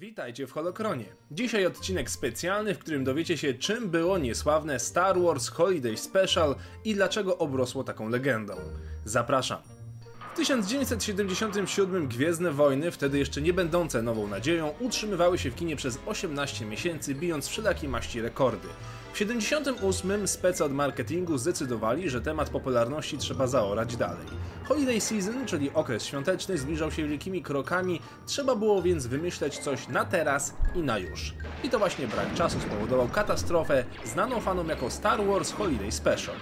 Witajcie w Holokronie. Dzisiaj odcinek specjalny, w którym dowiecie się, czym było niesławne Star Wars Holiday Special i dlaczego obrosło taką legendą. Zapraszam. W 1977 Gwiezdne Wojny, wtedy jeszcze nie będące nową nadzieją, utrzymywały się w kinie przez 18 miesięcy, bijąc wszelakie maści rekordy. W 78 specy od marketingu zdecydowali, że temat popularności trzeba zaorać dalej. Holiday Season, czyli okres świąteczny, zbliżał się wielkimi krokami, trzeba było więc wymyśleć coś na teraz i na już. I to właśnie brak czasu spowodował katastrofę, znaną fanom jako Star Wars Holiday Special.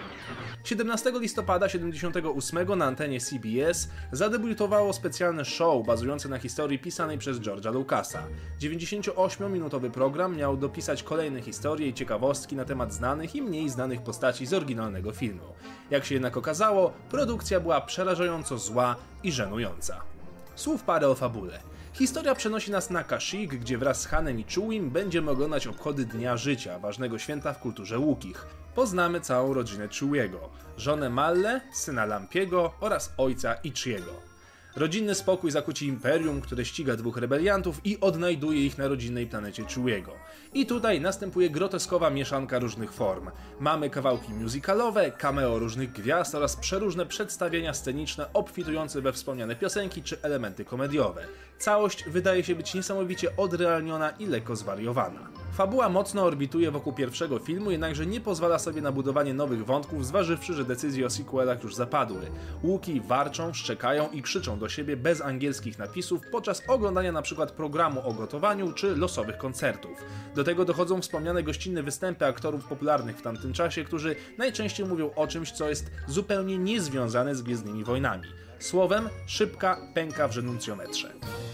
17 listopada 78 na antenie CBS zadebiutowało specjalne show bazujące na historii pisanej przez George'a Lucasa. 98-minutowy program miał dopisać kolejne historie i ciekawostki na temat znanych i mniej znanych postaci z oryginalnego filmu. Jak się jednak okazało, produkcja była przerażająco zła i żenująca. Słów parę o fabule. Historia przenosi nas na Kashyyyk, gdzie wraz z Hanem i Chewim będziemy oglądać obchody Dnia Życia, ważnego święta w kulturze Łukich. Poznamy całą rodzinę Chewiego, żonę Malle, syna Lampiego oraz ojca Ichiego. Rodzinny spokój zakuci imperium, które ściga dwóch rebeliantów i odnajduje ich na rodzinnej planecie Chewiego. I tutaj następuje groteskowa mieszanka różnych form. Mamy kawałki musicalowe, cameo różnych gwiazd oraz przeróżne przedstawienia sceniczne obfitujące we wspomniane piosenki czy elementy komediowe. Całość wydaje się być niesamowicie odrealniona i lekko zwariowana. Fabuła mocno orbituje wokół pierwszego filmu, jednakże nie pozwala sobie na budowanie nowych wątków, zważywszy, że decyzje o sequelach już zapadły. Łuki warczą, szczekają i krzyczą do siebie bez angielskich napisów podczas oglądania np. programu o gotowaniu czy losowych koncertów. Do tego dochodzą wspomniane gościnne występy aktorów popularnych w tamtym czasie, którzy najczęściej mówią o czymś, co jest zupełnie niezwiązane z Gwiezdnymi Wojnami. Słowem, szybka pęka w renuncjometrze.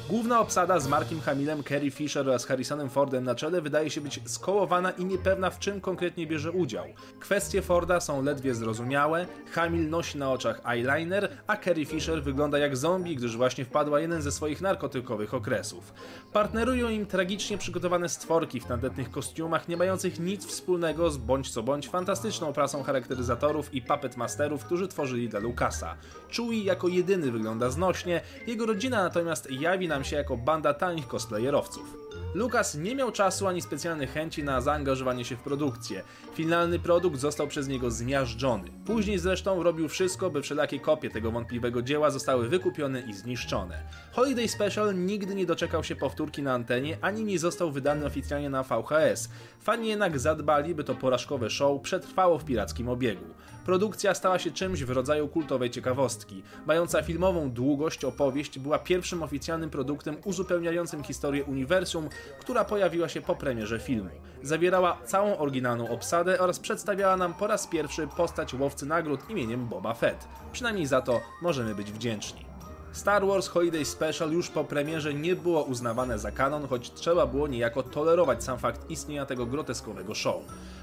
Główna obsada z Markiem Hamilem, Carrie Fisher oraz Harrisonem Fordem na czele wydaje się być skołowana i niepewna w czym konkretnie bierze udział. Kwestie Forda są ledwie zrozumiałe, Hamil nosi na oczach eyeliner, a Carrie Fisher wygląda jak zombie, gdyż właśnie wpadła jeden ze swoich narkotykowych okresów. Partnerują im tragicznie przygotowane stworki w tandetnych kostiumach, nie mających nic wspólnego z bądź co bądź fantastyczną pracą charakteryzatorów i puppet masterów, którzy tworzyli dla Lucasa. Chewie jako jedyny wygląda znośnie, jego rodzina natomiast jawi nam się jako banda tanich cosplayerowców. Lucas nie miał czasu ani specjalnych chęci na zaangażowanie się w produkcję. Finalny produkt został przez niego zmiażdżony. Później zresztą robił wszystko, by wszelakie kopie tego wątpliwego dzieła zostały wykupione i zniszczone. Holiday Special nigdy nie doczekał się powtórki na antenie, ani nie został wydany oficjalnie na VHS. Fani jednak zadbali, by to porażkowe show przetrwało w pirackim obiegu. Produkcja stała się czymś w rodzaju kultowej ciekawostki. Mająca filmową długość opowieść była pierwszym oficjalnym produktem uzupełniającym historię uniwersum, która pojawiła się po premierze filmu. Zawierała całą oryginalną obsadę oraz przedstawiała nam po raz pierwszy postać łowcy nagród imieniem Boba Fett. Przynajmniej za to możemy być wdzięczni. Star Wars Holiday Special już po premierze nie było uznawane za kanon, choć trzeba było niejako tolerować sam fakt istnienia tego groteskowego show.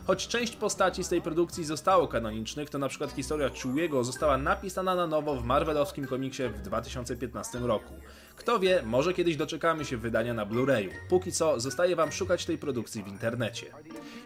Choć część postaci z tej produkcji zostało kanonicznych, to na przykład historia Chewiego została napisana na nowo w marvelowskim komiksie w 2015 roku. Kto wie, może kiedyś doczekamy się wydania na Blu-rayu. Póki co zostaje Wam szukać tej produkcji w internecie.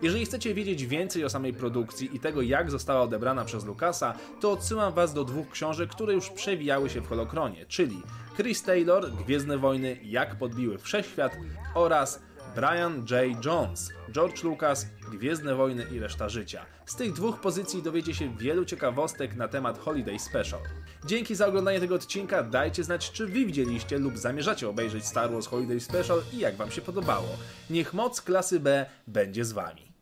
Jeżeli chcecie wiedzieć więcej o samej produkcji i tego jak została odebrana przez Lucasa, to odsyłam Was do dwóch książek, które już przewijały się w Holokronie, czyli Chris Taylor, Gwiezdne Wojny, jak podbiły wszechświat oraz Brian J. Jones, George Lucas, Gwiezdne Wojny i reszta życia. Z tych dwóch pozycji dowiecie się wielu ciekawostek na temat Holiday Special. Dzięki za oglądanie tego odcinka, dajcie znać czy wy widzieliście lub zamierzacie obejrzeć Star Wars Holiday Special i jak wam się podobało. Niech moc klasy B będzie z wami.